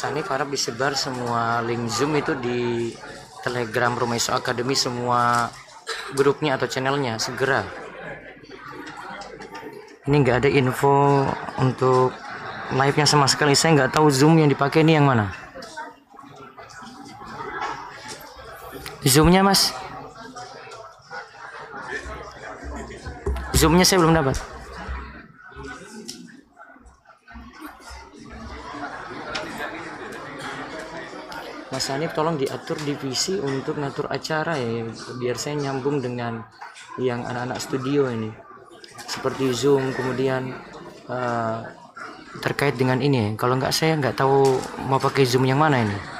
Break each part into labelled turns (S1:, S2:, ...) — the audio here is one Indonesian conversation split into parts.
S1: Hanif harap disebar semua link Zoom itu di Telegram Rumah Isu Academy semua grupnya atau channelnya segera. Ini nggak ada info untuk live-nya sama sekali. Saya nggak tahu Zoom yang dipakai ini yang mana. Zoomnya mas? Zoomnya saya belum dapat. Mas Hanif tolong diatur divisi untuk ngatur acara ya. Biar saya nyambung dengan yang anak-anak studio ini. Seperti Zoom kemudian eh, terkait dengan ini. Kalau nggak saya nggak tahu mau pakai Zoom yang mana ini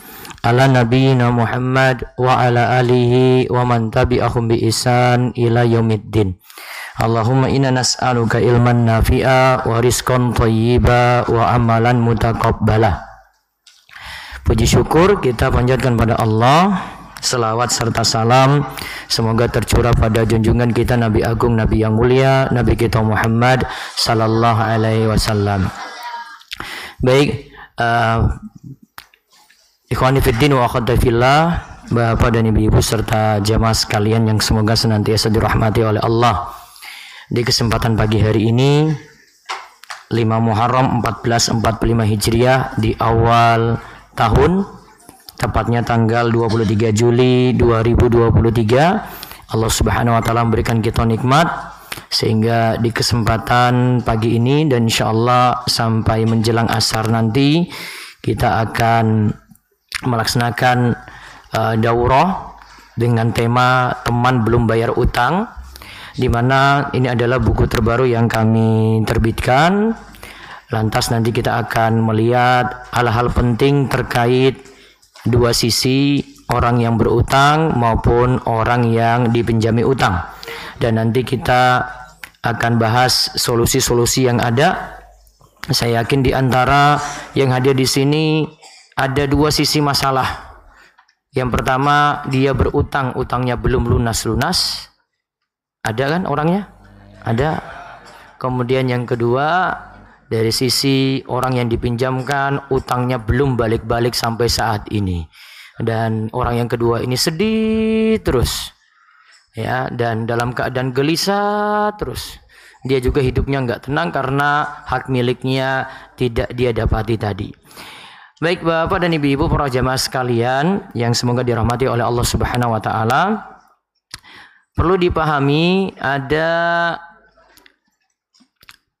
S1: Ala nabiyyina Muhammad wa ala alihi wa man tabi'ahum bi ihsan ila yaumiddin. Allahumma inna nas'aluka ilman nafi'a wa rizqan thayyiba wa amalan mutaqabbala. Puji syukur kita panjatkan pada Allah Selawat serta salam semoga tercurah pada junjungan kita Nabi Agung, Nabi yang mulia, Nabi kita Muhammad sallallahu alaihi wasallam. Baik, uh, Ikhwani Fiddin wa fillah Bapak dan Ibu-ibu serta jamaah sekalian yang semoga senantiasa dirahmati oleh Allah. Di kesempatan pagi hari ini 5 Muharram 1445 Hijriah di awal tahun tepatnya tanggal 23 Juli 2023 Allah Subhanahu wa taala memberikan kita nikmat sehingga di kesempatan pagi ini dan insya Allah sampai menjelang asar nanti kita akan melaksanakan uh, daurah dengan tema teman belum bayar utang di mana ini adalah buku terbaru yang kami terbitkan. Lantas nanti kita akan melihat hal-hal penting terkait dua sisi orang yang berutang maupun orang yang dipinjami utang. Dan nanti kita akan bahas solusi-solusi yang ada. Saya yakin di antara yang hadir di sini ada dua sisi masalah. Yang pertama dia berutang utangnya belum lunas-lunas. Ada kan orangnya? Ada. Kemudian yang kedua dari sisi orang yang dipinjamkan utangnya belum balik-balik sampai saat ini. Dan orang yang kedua ini sedih terus. Ya dan dalam keadaan gelisah terus. Dia juga hidupnya nggak tenang karena hak miliknya tidak dia dapati tadi baik bapak dan ibu-ibu para jamaah sekalian yang semoga dirahmati oleh Allah Subhanahu Wa Taala perlu dipahami ada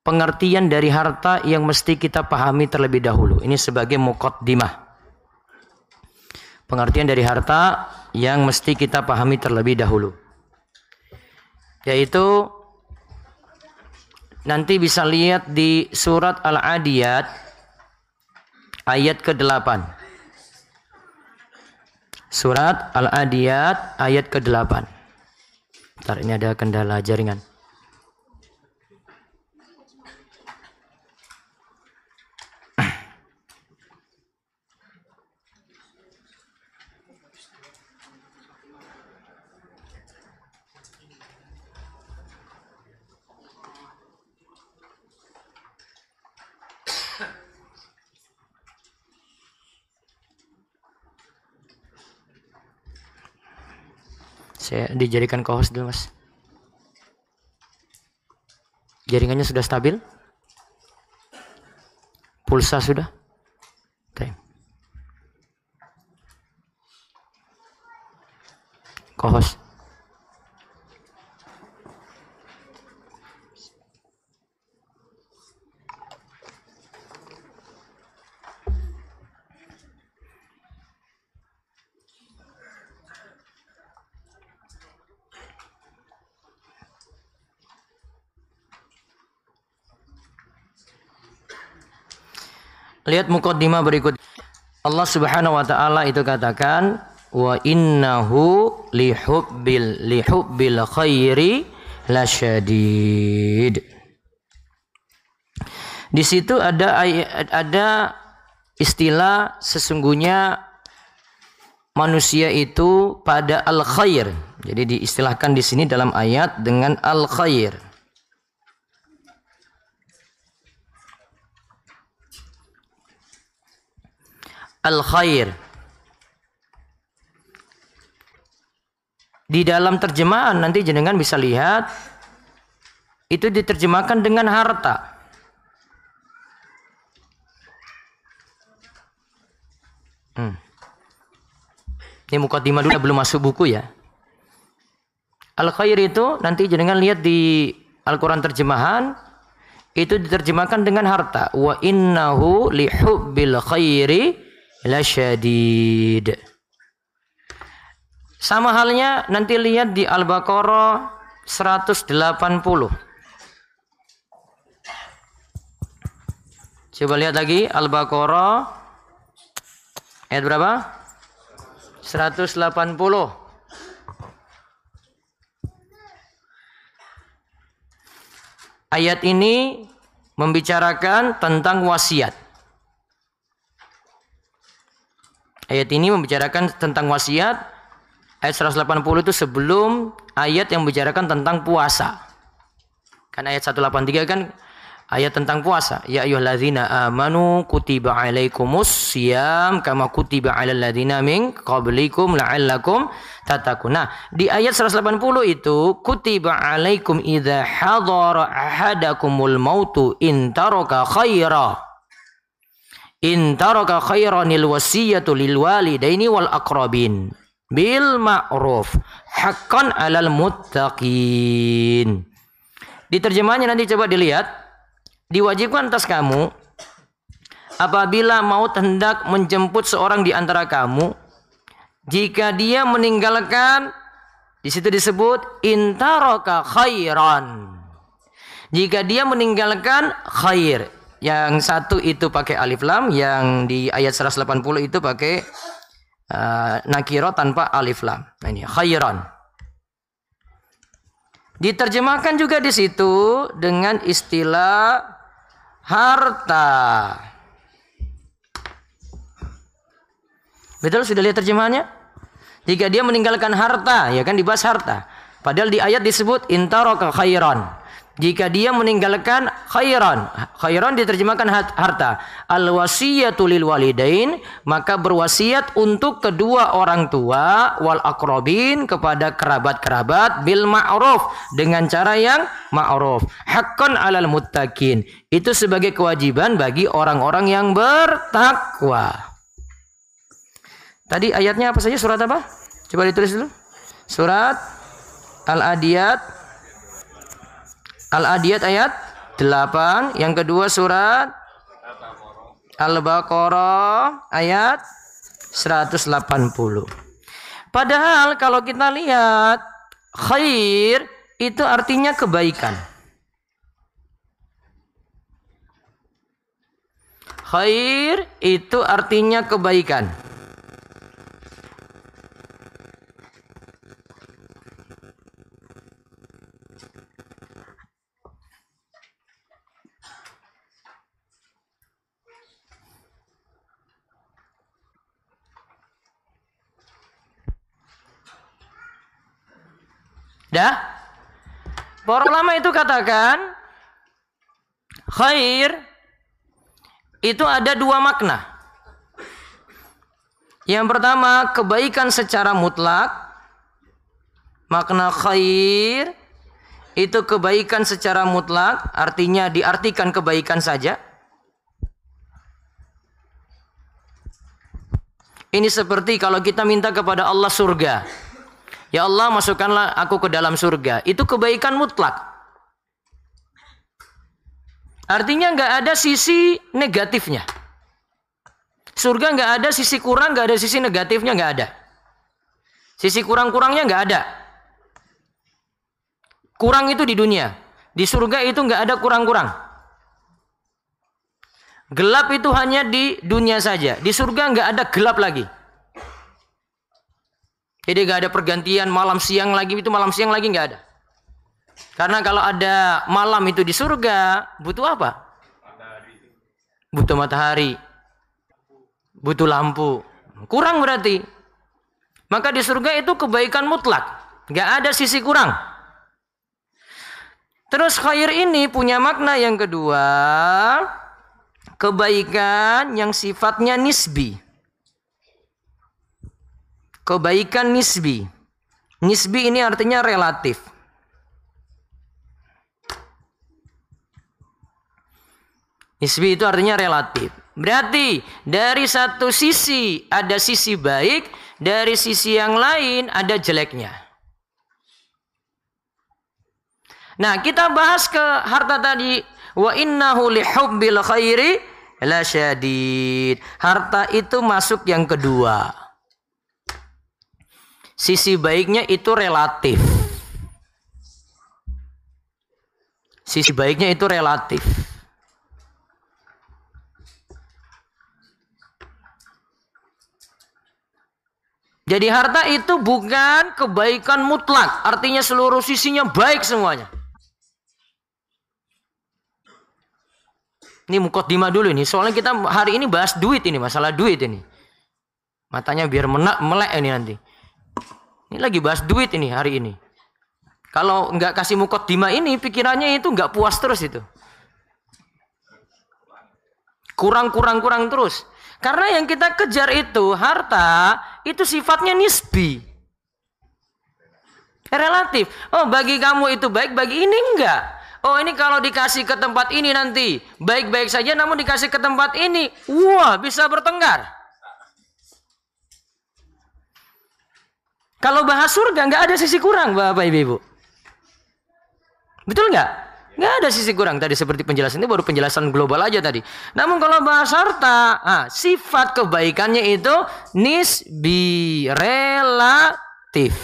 S1: pengertian dari harta yang mesti kita pahami terlebih dahulu. Ini sebagai muqaddimah. Pengertian dari harta yang mesti kita pahami terlebih dahulu. Yaitu nanti bisa lihat di surat Al-Adiyat ayat ke-8. Surat Al-Adiyat ayat ke-8. Bentar, ini ada kendala jaringan. Saya dijadikan co-host dulu, Mas. Jaringannya sudah stabil? Pulsa sudah? Oke. Co-host. Lihat mukaddimah berikut. Allah Subhanahu wa taala itu katakan wa innahu lihubbil lihubbil khairi lasyadid. Di situ ada ada istilah sesungguhnya manusia itu pada al khair. Jadi diistilahkan di sini dalam ayat dengan al khair. Al-khair. Di dalam terjemahan nanti jenengan bisa lihat itu diterjemahkan dengan harta. Hmm. Ini mukadimah dulu belum masuk buku ya. Al-khair itu nanti jenengan lihat di Al-Quran terjemahan itu diterjemahkan dengan harta. Wa innahu lihubbil khairi lasyadid. Sama halnya nanti lihat di Al-Baqarah 180. Coba lihat lagi Al-Baqarah ayat berapa? 180. Ayat ini membicarakan tentang wasiat. Ayat ini membicarakan tentang wasiat. Ayat 180 itu sebelum ayat yang membicarakan tentang puasa. Kan ayat 183 kan ayat tentang puasa. Ya ayyuhalladzina amanu kutiba alaikumus siyam kama kutiba alal ladzina min qablikum la'allakum tattaqun. Nah, di ayat 180 itu kutiba alaikum idza hadara ahadakumul mautu in taraka In taraka khairanil wasiyatu lil walidaini wal aqrabin bil ma'ruf haqqan 'alal muttaqin. Di terjemahannya nanti coba dilihat. Diwajibkan atas kamu apabila mau hendak menjemput seorang di antara kamu jika dia meninggalkan di situ disebut intaraka khairan. Jika dia meninggalkan khair, yang satu itu pakai alif lam, yang di ayat 180 itu pakai uh, nakiro tanpa alif lam. Nah ini khairan. Diterjemahkan juga di situ dengan istilah harta. Betul sudah lihat terjemahannya? Jika dia meninggalkan harta, ya kan dibahas harta. Padahal di ayat disebut intaraka khairan. Jika dia meninggalkan khairan, khairan diterjemahkan harta. Al wasiyatu lil walidain, maka berwasiat untuk kedua orang tua wal akrobin kepada kerabat-kerabat bil ma'ruf dengan cara yang ma'ruf. Haqqan alal muttaqin. Itu sebagai kewajiban bagi orang-orang yang bertakwa. Tadi ayatnya apa saja? Surat apa? Coba ditulis dulu. Surat Al-Adiyat Al-Adiyat ayat 8. Yang kedua surat Al-Baqarah ayat 180. Padahal kalau kita lihat khair itu artinya kebaikan. Khair itu artinya kebaikan. Dah? Para ulama itu katakan khair itu ada dua makna. Yang pertama, kebaikan secara mutlak. Makna khair itu kebaikan secara mutlak, artinya diartikan kebaikan saja. Ini seperti kalau kita minta kepada Allah surga. Ya Allah masukkanlah aku ke dalam surga. Itu kebaikan mutlak. Artinya nggak ada sisi negatifnya. Surga nggak ada sisi kurang, nggak ada sisi negatifnya nggak ada. Sisi kurang-kurangnya nggak ada. Kurang itu di dunia. Di surga itu nggak ada kurang-kurang. Gelap itu hanya di dunia saja. Di surga nggak ada gelap lagi. Jadi nggak ada pergantian malam siang lagi itu malam siang lagi nggak ada. Karena kalau ada malam itu di surga butuh apa? Butuh matahari. Butuh lampu. Kurang berarti. Maka di surga itu kebaikan mutlak. Nggak ada sisi kurang. Terus khair ini punya makna yang kedua kebaikan yang sifatnya nisbi. Kebaikan nisbi. Nisbi ini artinya relatif. Nisbi itu artinya relatif. Berarti dari satu sisi ada sisi baik, dari sisi yang lain ada jeleknya. Nah, kita bahas ke harta tadi. Wa innahu lihubbil khairi la syadid. Harta itu masuk yang kedua. Sisi baiknya itu relatif. Sisi baiknya itu relatif. Jadi harta itu bukan kebaikan mutlak, artinya seluruh sisinya baik semuanya. Ini dima dulu ini. Soalnya kita hari ini bahas duit ini, masalah duit ini. Matanya biar menak, melek ini nanti. Ini lagi bahas duit ini hari ini. Kalau nggak kasih dima ini, pikirannya itu nggak puas terus itu. Kurang, kurang, kurang terus. Karena yang kita kejar itu harta, itu sifatnya nisbi. Relatif. Oh, bagi kamu itu baik, bagi ini enggak. Oh ini kalau dikasih ke tempat ini nanti baik-baik saja namun dikasih ke tempat ini wah bisa bertengkar. Kalau bahas surga nggak ada sisi kurang Bapak Ibu. Betul nggak? Nggak ada sisi kurang tadi seperti penjelasan ini baru penjelasan global aja tadi. Namun kalau bahas harta, ah, sifat kebaikannya itu nisbi relatif.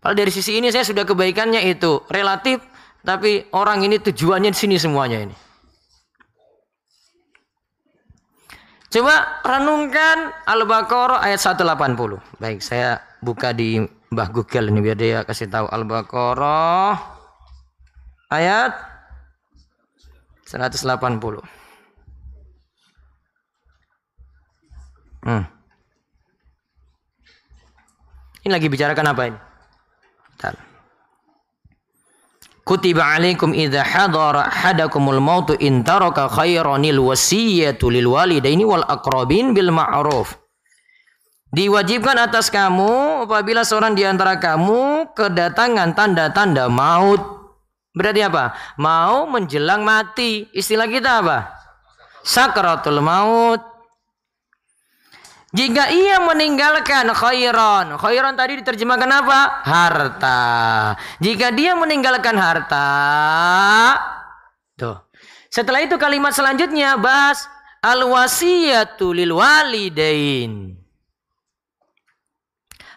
S1: Kalau dari sisi ini saya sudah kebaikannya itu relatif, tapi orang ini tujuannya di sini semuanya ini. Coba renungkan Al-Baqarah ayat 180. Baik, saya buka di Mbah Google ini biar dia kasih tahu Al-Baqarah ayat 180. Hmm. Ini lagi bicarakan apa ini? Kutiba alaikum idza hadara hadakumul mautu in taraka khairanil wasiyatu lil walidaini wal aqrabin bil ma'ruf. Diwajibkan atas kamu apabila seorang di antara kamu kedatangan tanda-tanda maut. Berarti apa? Mau menjelang mati. Istilah kita apa? Sakratul maut. Jika ia meninggalkan khairan, khairan tadi diterjemahkan apa? Harta. Jika dia meninggalkan harta, tuh. Setelah itu kalimat selanjutnya bahas al wasiyatu lil walidain.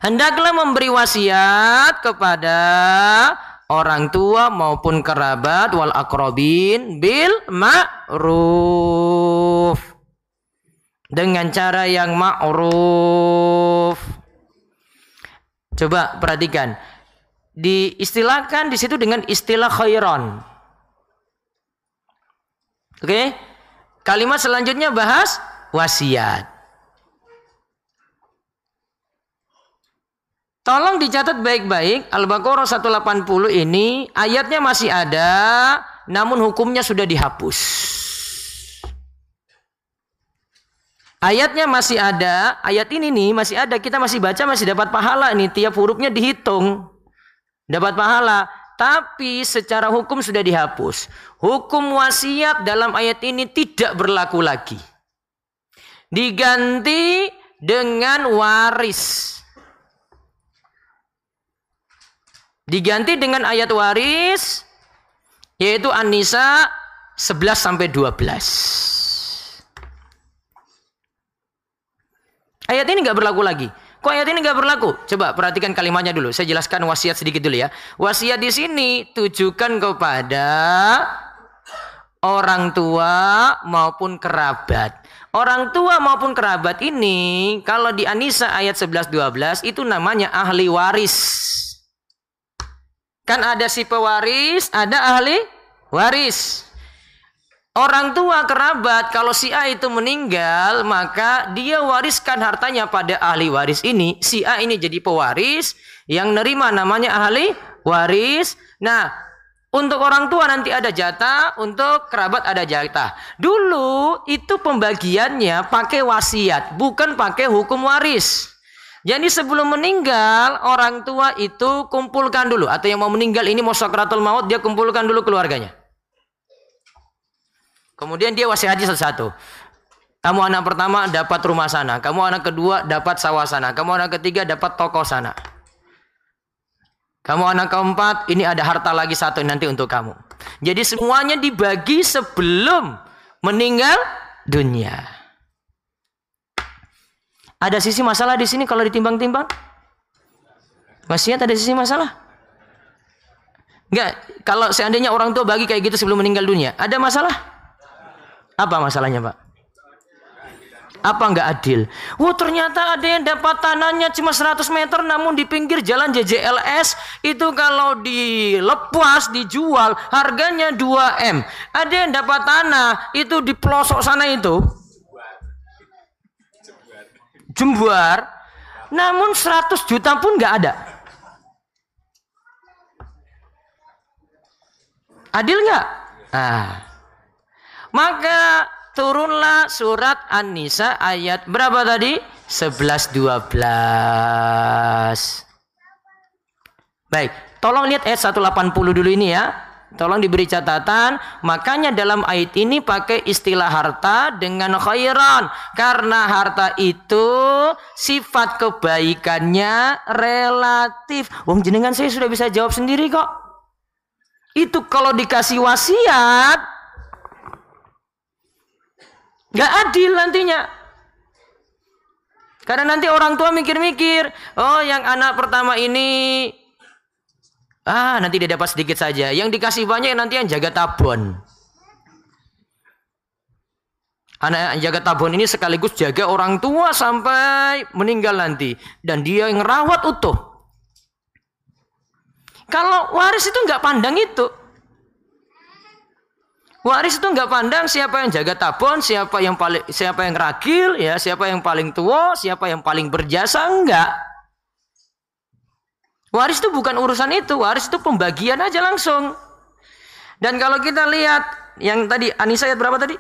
S1: Hendaklah memberi wasiat kepada orang tua maupun kerabat wal akrobin bil ma'ruf dengan cara yang ma'ruf. Coba perhatikan. Diistilahkan di situ dengan istilah khairan. Oke? Kalimat selanjutnya bahas wasiat. Tolong dicatat baik-baik, Al-Baqarah 180 ini ayatnya masih ada, namun hukumnya sudah dihapus. Ayatnya masih ada, ayat ini nih masih ada, kita masih baca masih dapat pahala nih, tiap hurufnya dihitung. Dapat pahala, tapi secara hukum sudah dihapus. Hukum wasiat dalam ayat ini tidak berlaku lagi. Diganti dengan waris. Diganti dengan ayat waris yaitu An-Nisa 11 sampai 12. Ayat ini nggak berlaku lagi. Kok ayat ini nggak berlaku? Coba perhatikan kalimatnya dulu. Saya jelaskan wasiat sedikit dulu ya. Wasiat di sini tujukan kepada orang tua maupun kerabat. Orang tua maupun kerabat ini kalau di Anisa ayat 11 12 itu namanya ahli waris. Kan ada si pewaris, ada ahli waris. Orang tua kerabat kalau si A itu meninggal maka dia wariskan hartanya pada ahli waris ini. Si A ini jadi pewaris yang nerima namanya ahli waris. Nah, untuk orang tua nanti ada jatah, untuk kerabat ada jatah. Dulu itu pembagiannya pakai wasiat, bukan pakai hukum waris. Jadi sebelum meninggal orang tua itu kumpulkan dulu atau yang mau meninggal ini mau sakratul maut dia kumpulkan dulu keluarganya. Kemudian dia wasihati satu-satu. Kamu anak pertama dapat rumah sana, kamu anak kedua dapat sawah sana, kamu anak ketiga dapat toko sana. Kamu anak keempat, ini ada harta lagi satu nanti untuk kamu. Jadi semuanya dibagi sebelum meninggal dunia. Ada sisi masalah di sini kalau ditimbang-timbang? Wasiat ada sisi masalah? Enggak, kalau seandainya orang tua bagi kayak gitu sebelum meninggal dunia, ada masalah? Apa masalahnya, Pak? Apa enggak adil? Wah, ternyata ada yang dapat tanahnya cuma 100 meter namun di pinggir jalan JJLS itu kalau dilepas dijual harganya 2M. Ada yang dapat tanah itu di pelosok sana itu Jembuar, namun 100 juta pun nggak ada. Adil nggak? Nah, maka turunlah surat An-Nisa ayat berapa tadi? 11 12. Baik, tolong lihat ayat 180 dulu ini ya. Tolong diberi catatan, makanya dalam ayat ini pakai istilah harta dengan khairan karena harta itu sifat kebaikannya relatif. Wong jenengan saya sudah bisa jawab sendiri kok. Itu kalau dikasih wasiat nggak adil nantinya. Karena nanti orang tua mikir-mikir, oh yang anak pertama ini Ah, nanti dia dapat sedikit saja. Yang dikasih banyak nanti yang jaga tabun. Anak yang jaga tabun ini sekaligus jaga orang tua sampai meninggal nanti. Dan dia yang rawat utuh. Kalau waris itu nggak pandang itu. Waris itu nggak pandang siapa yang jaga tabun, siapa yang paling siapa yang ragil, ya, siapa yang paling tua, siapa yang paling berjasa enggak. Waris itu bukan urusan itu, waris itu pembagian aja langsung. Dan kalau kita lihat yang tadi Anissa ayat berapa tadi?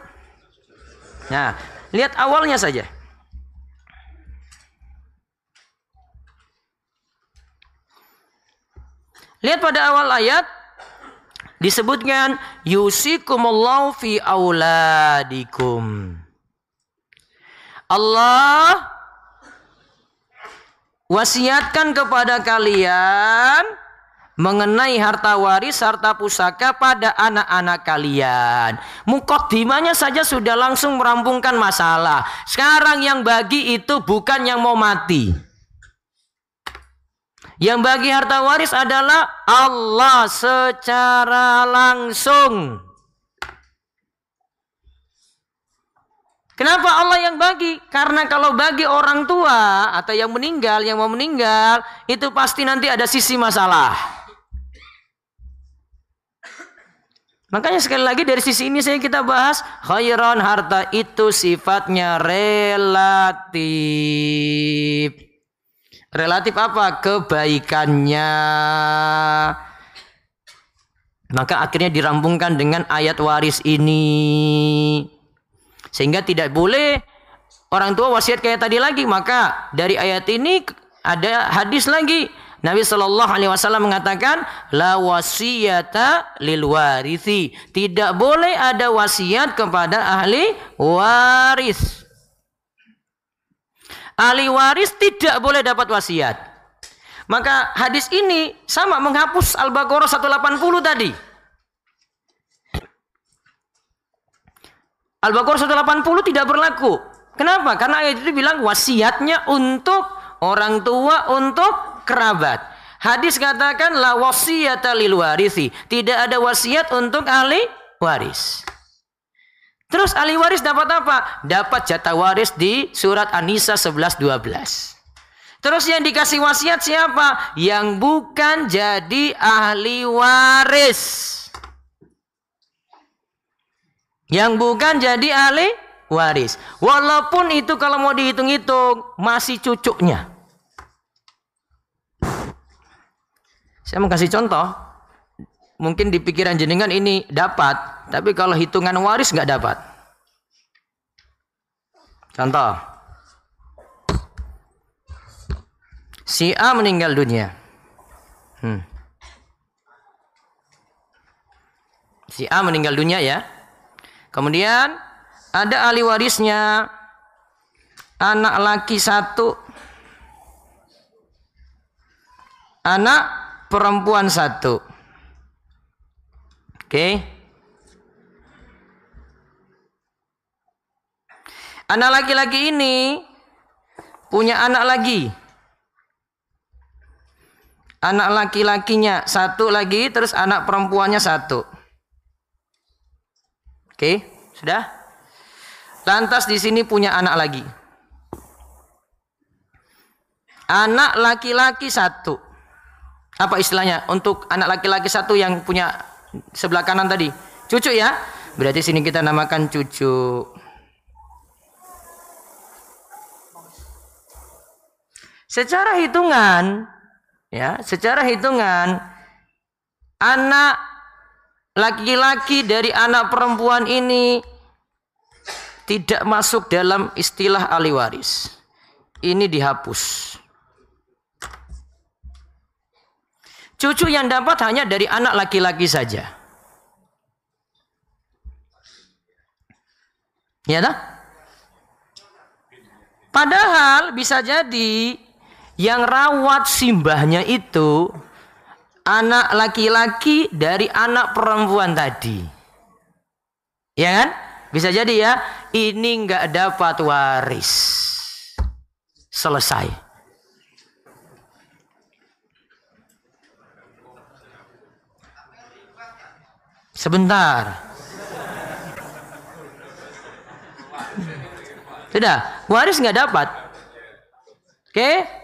S1: Nah, lihat awalnya saja. Lihat pada awal ayat disebutkan yusikumullahu fi auladikum. Allah wasiatkan kepada kalian mengenai harta waris, harta pusaka pada anak-anak kalian. Mukodimanya saja sudah langsung merampungkan masalah. Sekarang yang bagi itu bukan yang mau mati. Yang bagi harta waris adalah Allah secara langsung. Kenapa Allah yang bagi? Karena kalau bagi orang tua atau yang meninggal, yang mau meninggal, itu pasti nanti ada sisi masalah. Makanya sekali lagi dari sisi ini saya kita bahas khairan harta itu sifatnya relatif. Relatif apa? Kebaikannya. Maka akhirnya dirampungkan dengan ayat waris ini. Sehingga tidak boleh orang tua wasiat kayak tadi lagi. Maka dari ayat ini ada hadis lagi. Nabi Shallallahu Alaihi Wasallam mengatakan, la wasiyata lil warithi. Tidak boleh ada wasiat kepada ahli waris. Ahli waris tidak boleh dapat wasiat. Maka hadis ini sama menghapus Al-Baqarah 180 tadi. Al-Baqarah 180 tidak berlaku. Kenapa? Karena ayat itu bilang wasiatnya untuk orang tua untuk kerabat. Hadis katakan la wasiyata lil warisi. Tidak ada wasiat untuk ahli waris. Terus ahli waris dapat apa? Dapat jatah waris di surat An-Nisa 11 12. Terus yang dikasih wasiat siapa? Yang bukan jadi ahli waris. Yang bukan jadi ahli waris. Walaupun itu kalau mau dihitung-hitung masih cucunya. Saya mau kasih contoh. Mungkin di pikiran jenengan ini dapat, tapi kalau hitungan waris nggak dapat. Contoh. Si A meninggal dunia. Hmm. Si A meninggal dunia ya. Kemudian ada ahli warisnya anak laki satu, anak perempuan satu. Oke. Okay. Anak laki-laki ini punya anak lagi. Anak laki-lakinya satu lagi, terus anak perempuannya satu. Oke, sudah? Lantas di sini punya anak lagi. Anak laki-laki satu apa istilahnya untuk anak laki-laki satu yang punya sebelah kanan tadi cucu ya berarti sini kita namakan cucu secara hitungan ya secara hitungan anak laki-laki dari anak perempuan ini tidak masuk dalam istilah ahli waris ini dihapus Cucu yang dapat hanya dari anak laki-laki saja. Ya tak? Padahal bisa jadi yang rawat simbahnya itu anak laki-laki dari anak perempuan tadi. Ya kan? Bisa jadi ya, ini nggak dapat waris. Selesai. Sebentar. Sudah, waris nggak dapat. Oke?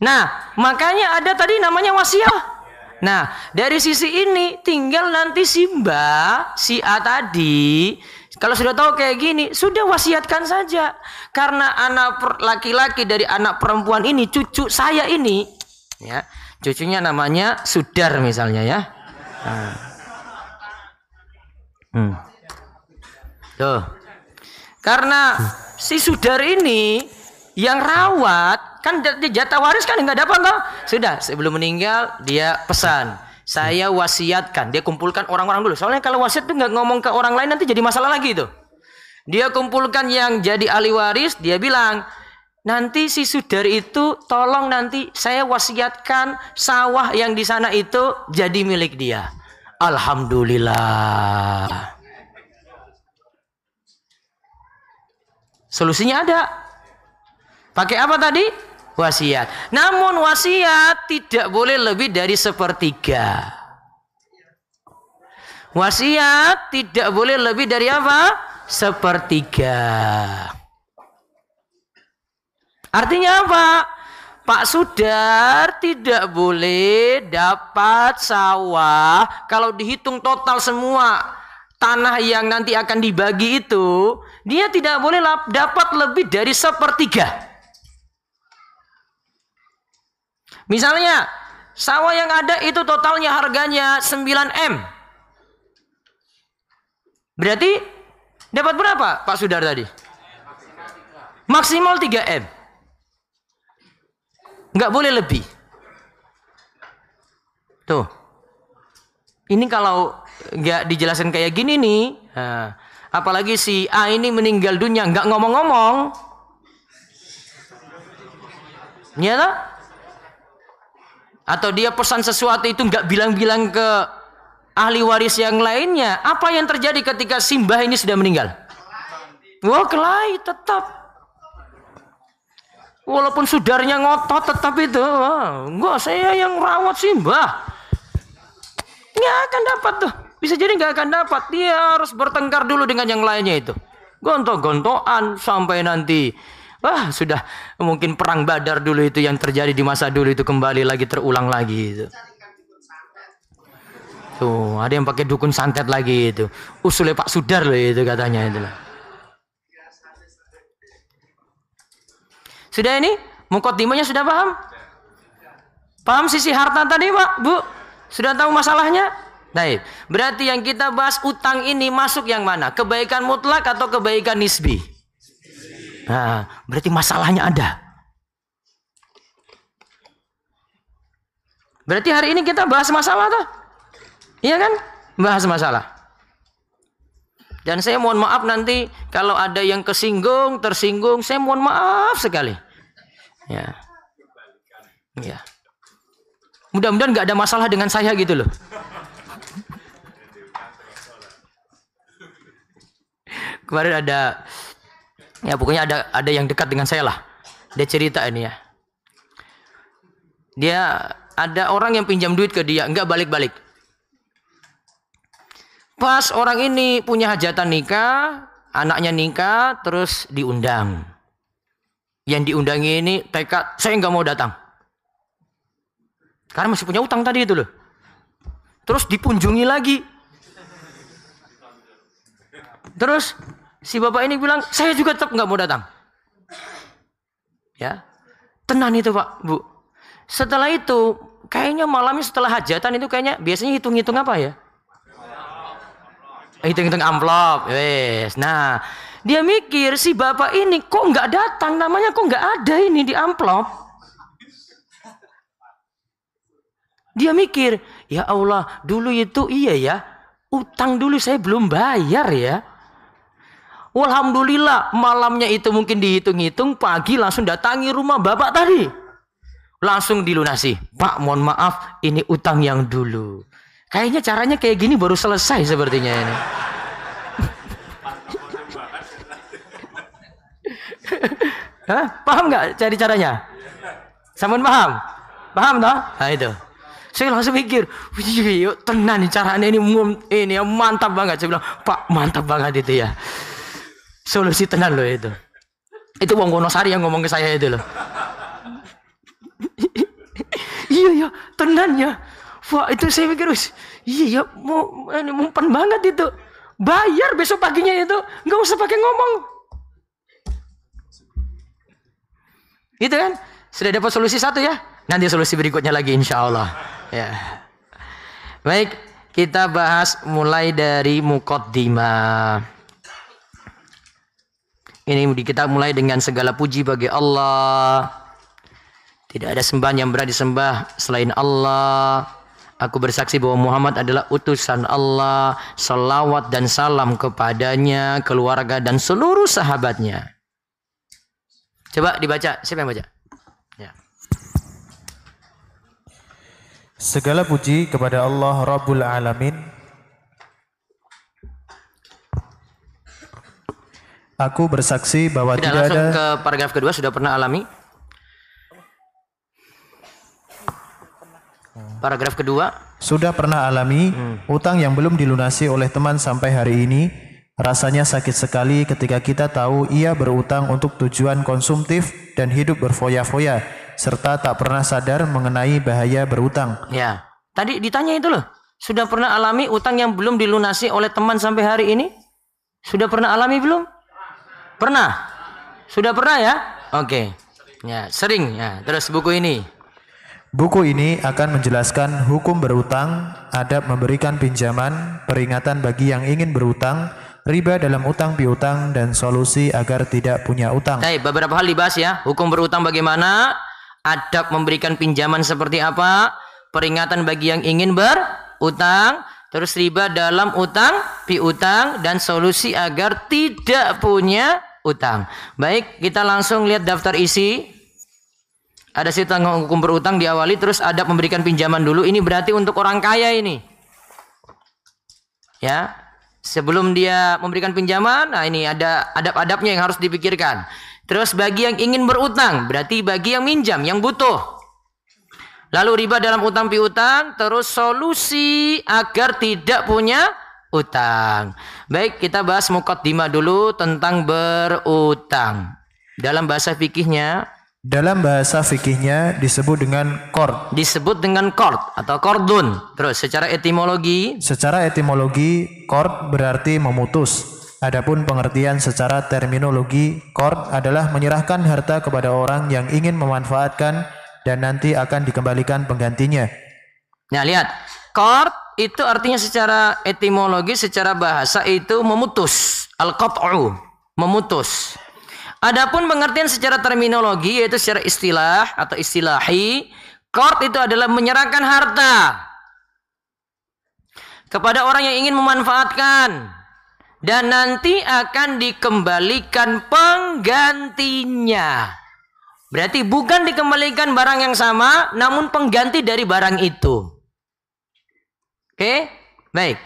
S1: Nah, makanya ada tadi namanya wasiat. Nah, dari sisi ini tinggal nanti si Mbak, si A tadi, kalau sudah tahu kayak gini, sudah wasiatkan saja. Karena anak laki-laki dari anak perempuan ini, cucu saya ini, ya, cucunya namanya Sudar misalnya ya. Nah. Hmm. Tuh. Karena si sudar ini yang rawat kan jatah waris kan nggak dapat toh. Sudah sebelum meninggal dia pesan saya wasiatkan dia kumpulkan orang-orang dulu soalnya kalau wasiat tuh nggak ngomong ke orang lain nanti jadi masalah lagi tuh dia kumpulkan yang jadi ahli waris dia bilang nanti si sudar itu tolong nanti saya wasiatkan sawah yang di sana itu jadi milik dia Alhamdulillah. Solusinya ada. Pakai apa tadi? Wasiat. Namun wasiat tidak boleh lebih dari sepertiga. Wasiat tidak boleh lebih dari apa? Sepertiga. Artinya apa? Pak Sudar tidak boleh dapat sawah kalau dihitung total semua tanah yang nanti akan dibagi itu dia tidak boleh dapat lebih dari sepertiga. Misalnya, sawah yang ada itu totalnya harganya 9M. Berarti dapat berapa Pak Sudar tadi? Maksimal 3M. Nggak boleh lebih. Tuh. Ini kalau nggak dijelaskan kayak gini nih, nah, apalagi si A ini meninggal dunia nggak ngomong-ngomong, ya tak? Atau dia pesan sesuatu itu nggak bilang-bilang ke ahli waris yang lainnya, apa yang terjadi ketika simbah ini sudah meninggal? Wah, kelai tetap. Walaupun sudarnya ngotot tetap itu, wah, enggak saya yang rawat simbah. Nggak akan dapat tuh. Bisa jadi nggak akan dapat. Dia harus bertengkar dulu dengan yang lainnya itu. Gontok-gontokan sampai nanti Wah, sudah mungkin perang Badar dulu itu yang terjadi di masa dulu itu kembali lagi terulang lagi itu. Tuh, ada yang pakai dukun santet lagi itu. Usulnya Pak Sudar loh itu katanya itu. Sudah ini? Mukotimanya sudah paham? Paham sisi harta tadi Pak, Bu? Sudah tahu masalahnya? Baik. Berarti yang kita bahas utang ini masuk yang mana? Kebaikan mutlak atau kebaikan nisbi? Nah, berarti masalahnya ada. Berarti hari ini kita bahas masalah tuh. Iya kan? Bahas masalah. Dan saya mohon maaf nanti kalau ada yang kesinggung, tersinggung, saya mohon maaf sekali. Ya. Ya. Mudah-mudahan nggak ada masalah dengan saya gitu loh. Kemarin ada Ya pokoknya ada ada yang dekat dengan saya lah. Dia cerita ini ya. Dia ada orang yang pinjam duit ke dia, enggak balik-balik. Pas orang ini punya hajatan nikah, anaknya nikah, terus diundang. Yang diundangi ini tekad, saya enggak mau datang. Karena masih punya utang tadi itu loh. Terus dipunjungi lagi. Terus Si bapak ini bilang, saya juga tetap nggak mau datang. Ya, tenan itu pak, bu. Setelah itu, kayaknya malamnya setelah hajatan itu kayaknya biasanya hitung-hitung apa ya? Hitung-hitung amplop, wes. Nah, dia mikir si bapak ini kok nggak datang, namanya kok nggak ada ini di amplop. Dia mikir, ya Allah, dulu itu iya ya, utang dulu saya belum bayar ya. Alhamdulillah malamnya itu mungkin dihitung-hitung pagi langsung datangi rumah bapak tadi. Langsung dilunasi. Pak mohon maaf ini utang yang dulu. Kayaknya caranya kayak gini baru selesai sepertinya ini. Hah? Paham nggak cari caranya? Samun paham? Paham toh? Nah itu. Saya langsung mikir, yuk tenang nih caranya ini ini mantap banget. Saya bilang, Pak mantap banget itu ya. Solusi tenan loh itu. Itu Wong Wonosari yang ngomong ke saya itu loh. iya ya, tenan ya. Wah itu saya pikir, iya ya, mau ini mumpen banget itu. Bayar besok paginya itu, nggak usah pakai ngomong. Itu kan, sudah dapat solusi satu ya. Nanti solusi berikutnya lagi insya Allah. Ya. Baik, kita bahas mulai dari mukaddimah. Ini kita mulai dengan segala puji bagi Allah. Tidak ada sembahan yang berada disembah selain Allah. Aku bersaksi bahwa Muhammad adalah utusan Allah. Salawat dan salam kepadanya, keluarga dan seluruh sahabatnya. Coba dibaca. Siapa yang baca? Ya.
S2: Segala puji kepada Allah Rabbul Alamin Aku bersaksi bahwa tidak, tidak
S1: langsung
S2: ada
S1: ke paragraf kedua sudah pernah alami. Paragraf kedua
S2: sudah pernah alami hmm. utang yang belum dilunasi oleh teman sampai hari ini. Rasanya sakit sekali ketika kita tahu ia berutang untuk tujuan konsumtif dan hidup berfoya-foya serta tak pernah sadar mengenai bahaya berutang.
S1: Ya, tadi ditanya itu loh. Sudah pernah alami utang yang belum dilunasi oleh teman sampai hari ini? Sudah pernah alami belum? Pernah? Sudah pernah ya? Oke. Okay. Ya, sering ya. Terus buku ini.
S2: Buku ini akan menjelaskan hukum berutang, adab memberikan pinjaman, peringatan bagi yang ingin berutang, riba dalam utang piutang, dan solusi agar tidak punya utang.
S1: Baik, beberapa hal dibahas ya. Hukum berutang bagaimana? Adab memberikan pinjaman seperti apa? Peringatan bagi yang ingin berutang, terus riba dalam utang piutang, dan solusi agar tidak punya utang. Baik, kita langsung lihat daftar isi. Ada situ hukum berutang diawali terus adab memberikan pinjaman dulu. Ini berarti untuk orang kaya ini. Ya. Sebelum dia memberikan pinjaman, nah ini ada adab-adabnya yang harus dipikirkan. Terus bagi yang ingin berutang, berarti bagi yang minjam, yang butuh. Lalu riba dalam utang piutang, terus solusi agar tidak punya utang. Baik, kita bahas mukaddimah dulu tentang berutang. Dalam bahasa fikihnya,
S2: Dalam bahasa fikihnya disebut dengan qard.
S1: disebut dengan kord atau kordun. Terus secara etimologi
S2: Secara etimologi, qard berarti memutus. Adapun pengertian secara terminologi, qard adalah menyerahkan harta kepada orang yang ingin memanfaatkan dan nanti akan dikembalikan penggantinya.
S1: Nah, lihat. Kord itu artinya secara etimologi, secara bahasa itu memutus. Al-qat'u, memutus. Adapun pengertian secara terminologi yaitu secara istilah atau istilahi, kord itu adalah menyerahkan harta kepada orang yang ingin memanfaatkan dan nanti akan dikembalikan penggantinya. Berarti bukan dikembalikan barang yang sama, namun pengganti dari barang itu. Oke, baik.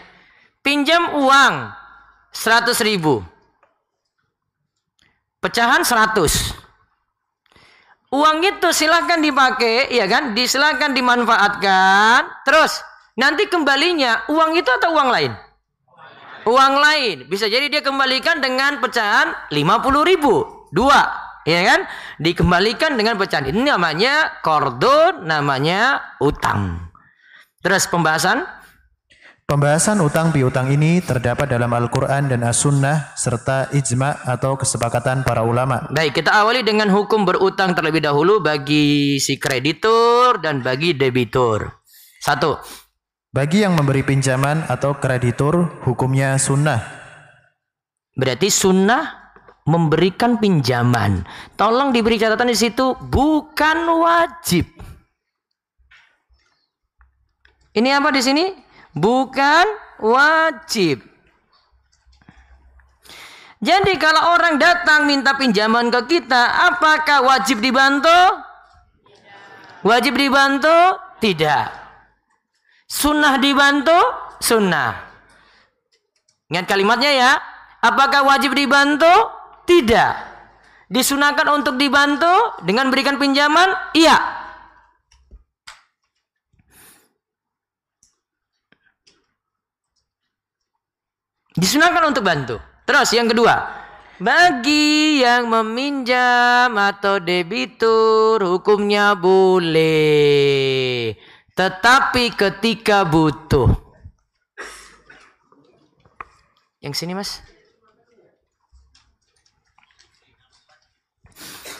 S1: Pinjam uang 100 ribu. Pecahan 100. Uang itu silahkan dipakai, ya kan? Silakan dimanfaatkan. Terus nanti kembalinya uang itu atau uang lain? Uang lain. Bisa jadi dia kembalikan dengan pecahan 50 ribu. Dua. Ya kan? Dikembalikan dengan pecahan. Ini namanya kordon, namanya utang. Terus pembahasan?
S2: Pembahasan utang piutang ini terdapat dalam Al-Quran dan As-Sunnah serta ijma atau kesepakatan para ulama.
S1: Baik, kita awali dengan hukum berutang terlebih dahulu bagi si kreditur dan bagi debitur. Satu,
S2: Bagi yang memberi pinjaman atau kreditur, hukumnya sunnah.
S1: berarti sunnah memberikan pinjaman. Tolong diberi catatan di situ, bukan wajib. Ini apa di sini? Bukan wajib. Jadi kalau orang datang minta pinjaman ke kita, apakah wajib dibantu? Wajib dibantu? Tidak. Sunnah dibantu? Sunnah. Ingat kalimatnya ya. Apakah wajib dibantu? Tidak. Disunahkan untuk dibantu dengan berikan pinjaman? Iya. Disunahkan untuk bantu. Terus yang kedua, bagi yang meminjam atau debitur hukumnya boleh. Tetapi ketika butuh. Yang sini mas.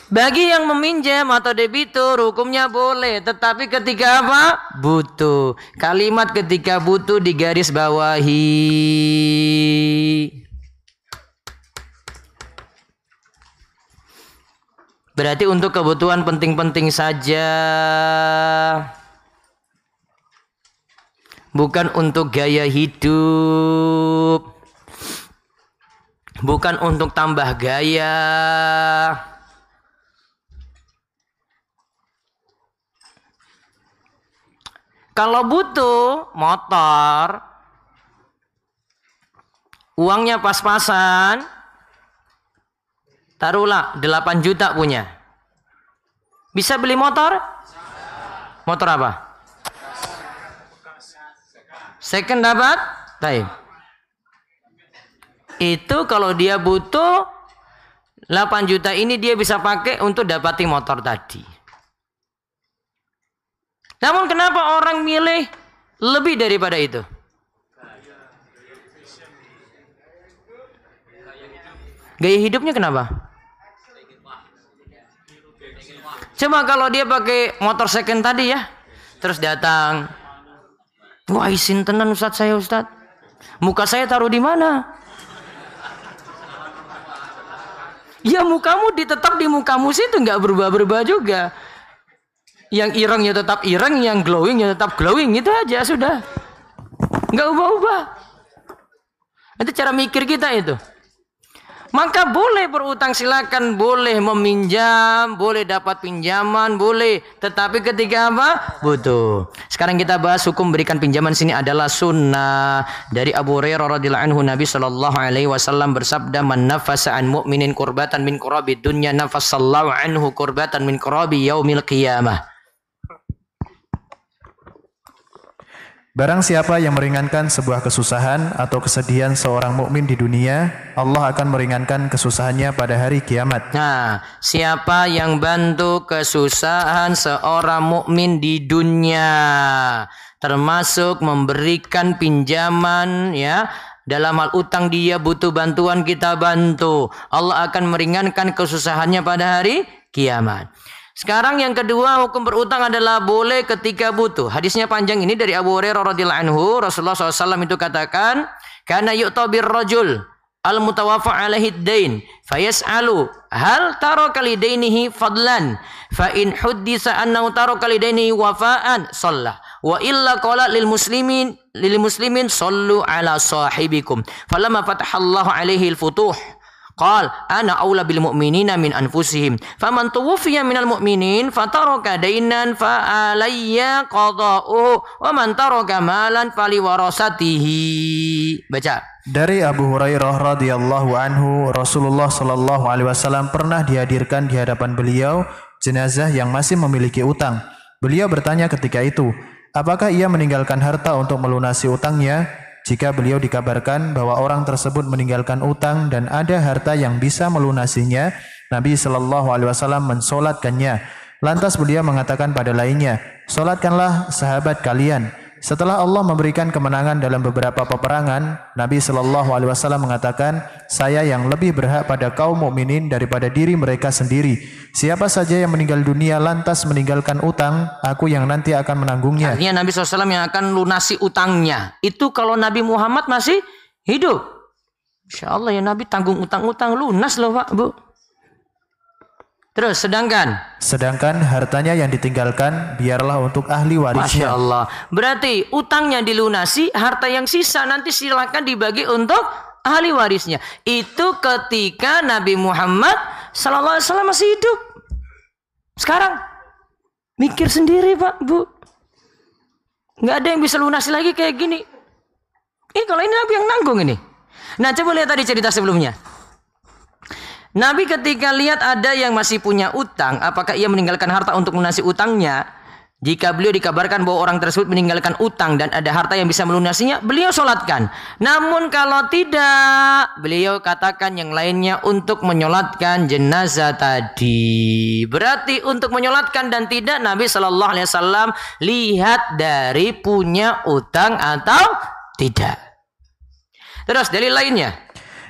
S1: Bagi yang meminjam atau debitur hukumnya boleh, tetapi ketika apa? Butuh. Kalimat ketika butuh di garis bawahi. Berarti untuk kebutuhan penting-penting saja. Bukan untuk gaya hidup. Bukan untuk tambah gaya. Kalau butuh motor, uangnya pas-pasan, taruhlah 8 juta punya. Bisa beli motor? Motor apa? Second dapat? Baik. Itu kalau dia butuh 8 juta ini dia bisa pakai untuk dapati motor tadi. Namun kenapa orang milih lebih daripada itu? Gaya hidupnya kenapa? Coba kalau dia pakai motor second tadi ya, terus datang, wah isin tenan Ustaz saya Ustaz, muka saya taruh di mana? Ya mukamu ditetap di mukamu situ nggak berubah-berubah juga. Yang ireng ya tetap ireng, yang glowing ya tetap glowing itu aja sudah. Nggak ubah-ubah. Itu cara mikir kita itu. Maka boleh berutang silakan, boleh meminjam, boleh dapat pinjaman, boleh. Tetapi ketika apa? Butuh. Sekarang kita bahas hukum berikan pinjaman sini adalah sunnah dari Abu Hurairah radhiyallahu anhu Nabi sallallahu alaihi wasallam bersabda man nafasa an mu'minin kurbatan min kurabi dunya nafasallahu anhu kurbatan min kurabi yaumil qiyamah.
S2: Barang siapa yang meringankan sebuah kesusahan atau kesedihan seorang mukmin di dunia, Allah akan meringankan kesusahannya pada hari kiamat.
S1: Nah, siapa yang bantu kesusahan seorang mukmin di dunia, termasuk memberikan pinjaman ya, dalam hal utang dia butuh bantuan kita bantu. Allah akan meringankan kesusahannya pada hari kiamat. Sekarang yang kedua hukum berutang adalah boleh ketika butuh. Hadisnya panjang ini dari Abu Hurairah radhiyallahu anhu. Rasulullah SAW itu katakan, karena yu'tabir rajul al mutawafa alaihi dain fayas'alu hal taro kalidainihi fadlan fa in huddisa annahu taro kalidainihi wafaan sallah wa illa qala lil muslimin lil muslimin sallu ala sahibikum falamma fatahallahu alaihi al futuh Qal ana aula bil mu'minina min anfusihim. Faman tuwfiya minal mu'minin fataraka dainan fa alayya qada'u wa man taraka malan fali warasatihi. Baca.
S2: Dari Abu Hurairah radhiyallahu anhu, Rasulullah shallallahu alaihi wasallam pernah dihadirkan di hadapan beliau jenazah yang masih memiliki utang. Beliau bertanya ketika itu, apakah ia meninggalkan harta untuk melunasi utangnya? Jika beliau dikabarkan bahwa orang tersebut meninggalkan utang dan ada harta yang bisa melunasinya, Nabi Shallallahu Alaihi Wasallam mensolatkannya. Lantas beliau mengatakan pada lainnya, solatkanlah sahabat kalian. Setelah Allah memberikan kemenangan dalam beberapa peperangan, Nabi Shallallahu Alaihi Wasallam mengatakan, saya yang lebih berhak pada kaum mukminin daripada diri mereka sendiri. Siapa saja yang meninggal dunia lantas meninggalkan utang, aku yang nanti akan menanggungnya.
S1: Artinya Nabi SAW yang akan lunasi utangnya. Itu kalau Nabi Muhammad masih hidup. Insya Allah ya Nabi tanggung utang-utang lunas loh Pak Bu. Terus sedangkan
S2: Sedangkan hartanya yang ditinggalkan biarlah untuk ahli
S1: Masya
S2: warisnya.
S1: Allah. Berarti utangnya dilunasi, harta yang sisa nanti silakan dibagi untuk ahli warisnya. Itu ketika Nabi Muhammad Sallallahu Alaihi Wasallam masih hidup. Sekarang mikir sendiri Pak Bu. Nggak ada yang bisa lunasi lagi kayak gini. Ini kalau ini Nabi yang nanggung ini. Nah coba lihat tadi cerita sebelumnya. Nabi ketika lihat ada yang masih punya utang, apakah ia meninggalkan harta untuk melunasi utangnya? Jika beliau dikabarkan bahwa orang tersebut meninggalkan utang dan ada harta yang bisa melunasinya, beliau sholatkan. Namun kalau tidak, beliau katakan yang lainnya untuk menyolatkan jenazah tadi. Berarti untuk menyolatkan dan tidak, Nabi Shallallahu Alaihi Wasallam lihat dari punya utang atau tidak. Terus dalil lainnya.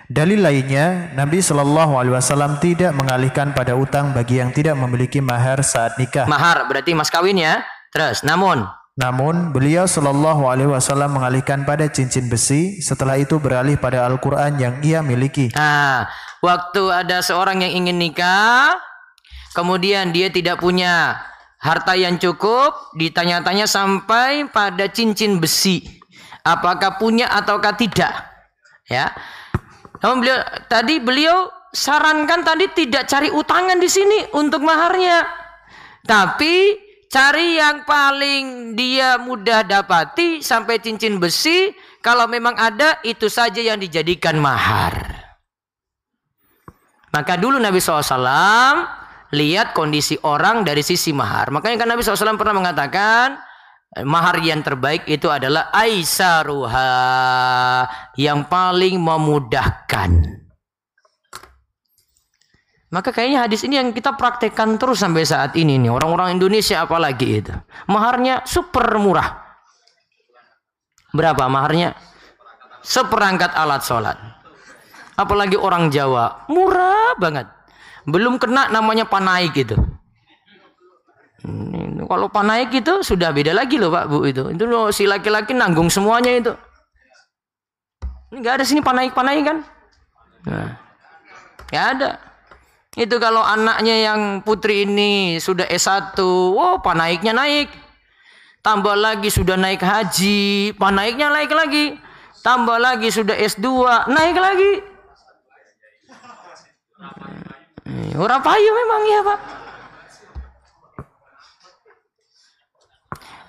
S2: Dalil lainnya, Nabi Shallallahu Alaihi Wasallam tidak mengalihkan pada utang bagi yang tidak memiliki mahar saat nikah.
S1: Mahar berarti mas kawin ya. Terus, namun
S2: Namun beliau Shallallahu Alaihi Wasallam mengalihkan pada cincin besi. Setelah itu beralih pada Al-Quran yang ia miliki.
S1: Nah, waktu ada seorang yang ingin nikah, kemudian dia tidak punya harta yang cukup, ditanya-tanya sampai pada cincin besi. Apakah punya ataukah tidak? Ya. Namun beliau tadi beliau sarankan tadi tidak cari utangan di sini untuk maharnya. Tapi cari yang paling dia mudah dapati sampai cincin besi. Kalau memang ada itu saja yang dijadikan mahar. Maka dulu Nabi SAW lihat kondisi orang dari sisi mahar. Makanya kan Nabi SAW pernah mengatakan mahar yang terbaik itu adalah aisaruha yang paling memudahkan. Maka kayaknya hadis ini yang kita praktekkan terus sampai saat ini nih. Orang-orang Indonesia apalagi itu. Maharnya super murah. Berapa maharnya? Seperangkat alat sholat. Apalagi orang Jawa. Murah banget. Belum kena namanya panaik itu. Hmm, kalau panaik itu sudah beda lagi loh Pak Bu itu. Itu loh, si laki-laki nanggung semuanya itu. Ini nggak ada sini panaik-panaik kan? Nah, nggak ada. Itu kalau anaknya yang putri ini sudah S1, wow panaiknya naik. Tambah lagi sudah naik haji, panaiknya naik lagi. Tambah lagi sudah S2, naik lagi. Hmm, orang payu memang ya Pak.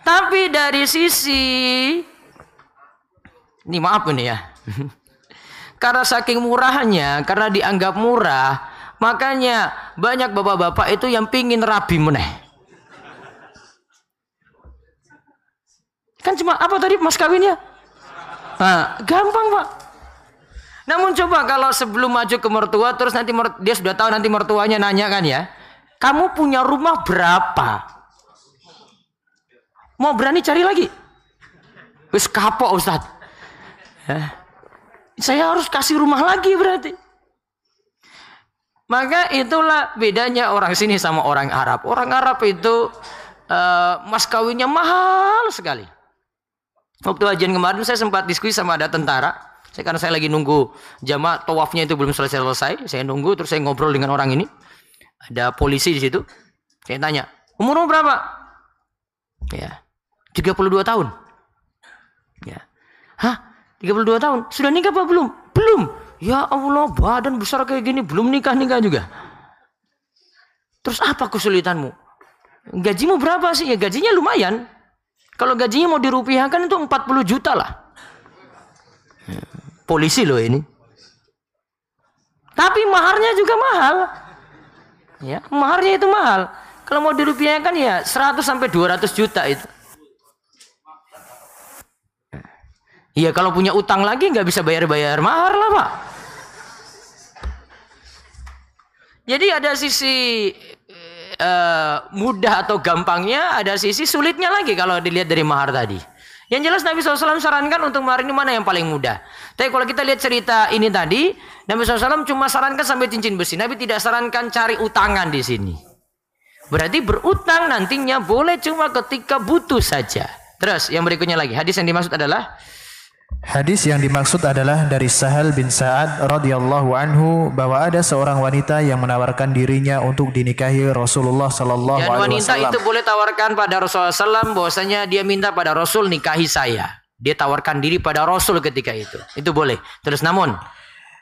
S1: Tapi dari sisi ini maaf ini ya. karena saking murahnya, karena dianggap murah, Makanya banyak bapak-bapak itu yang pingin rabi meneh. Kan cuma apa tadi mas kawinnya? Nah, gampang pak. Namun coba kalau sebelum maju ke mertua terus nanti dia sudah tahu nanti mertuanya nanya kan ya. Kamu punya rumah berapa? Mau berani cari lagi? Wis kapok Ustaz. Ya. Saya harus kasih rumah lagi berarti. Maka itulah bedanya orang sini sama orang Arab. Orang Arab itu uh, mas kawinnya mahal sekali. Waktu ajian kemarin saya sempat diskusi sama ada tentara. Saya karena saya lagi nunggu jamaah tawafnya itu belum selesai-selesai. Saya nunggu terus saya ngobrol dengan orang ini. Ada polisi di situ. Saya tanya, umurmu berapa? Ya, 32 tahun. Ya. Hah? 32 tahun? Sudah nikah apa belum? Belum. Ya Allah, badan besar kayak gini belum nikah-nikah juga. Terus apa kesulitanmu? Gajimu berapa sih? Ya gajinya lumayan. Kalau gajinya mau dirupiahkan itu 40 juta lah. Polisi loh ini. Tapi maharnya juga mahal. Ya, maharnya itu mahal. Kalau mau dirupiahkan ya 100 sampai 200 juta itu. Iya kalau punya utang lagi nggak bisa bayar-bayar mahar lah pak. Jadi ada sisi uh, mudah atau gampangnya, ada sisi sulitnya lagi kalau dilihat dari mahar tadi. Yang jelas Nabi SAW sarankan untuk mahar ini mana yang paling mudah. Tapi kalau kita lihat cerita ini tadi, Nabi SAW cuma sarankan sampai cincin besi. Nabi tidak sarankan cari utangan di sini. Berarti berutang nantinya boleh cuma ketika butuh saja. Terus yang berikutnya lagi, hadis yang dimaksud adalah
S2: Hadis yang dimaksud adalah dari Sahal bin Sa'ad radhiyallahu anhu bahwa ada seorang wanita yang menawarkan dirinya untuk dinikahi Rasulullah sallallahu alaihi wasallam.
S1: wanita itu boleh tawarkan pada Rasulullah sallam bahwasanya dia minta pada Rasul nikahi saya. Dia tawarkan diri pada Rasul ketika itu. Itu boleh. Terus namun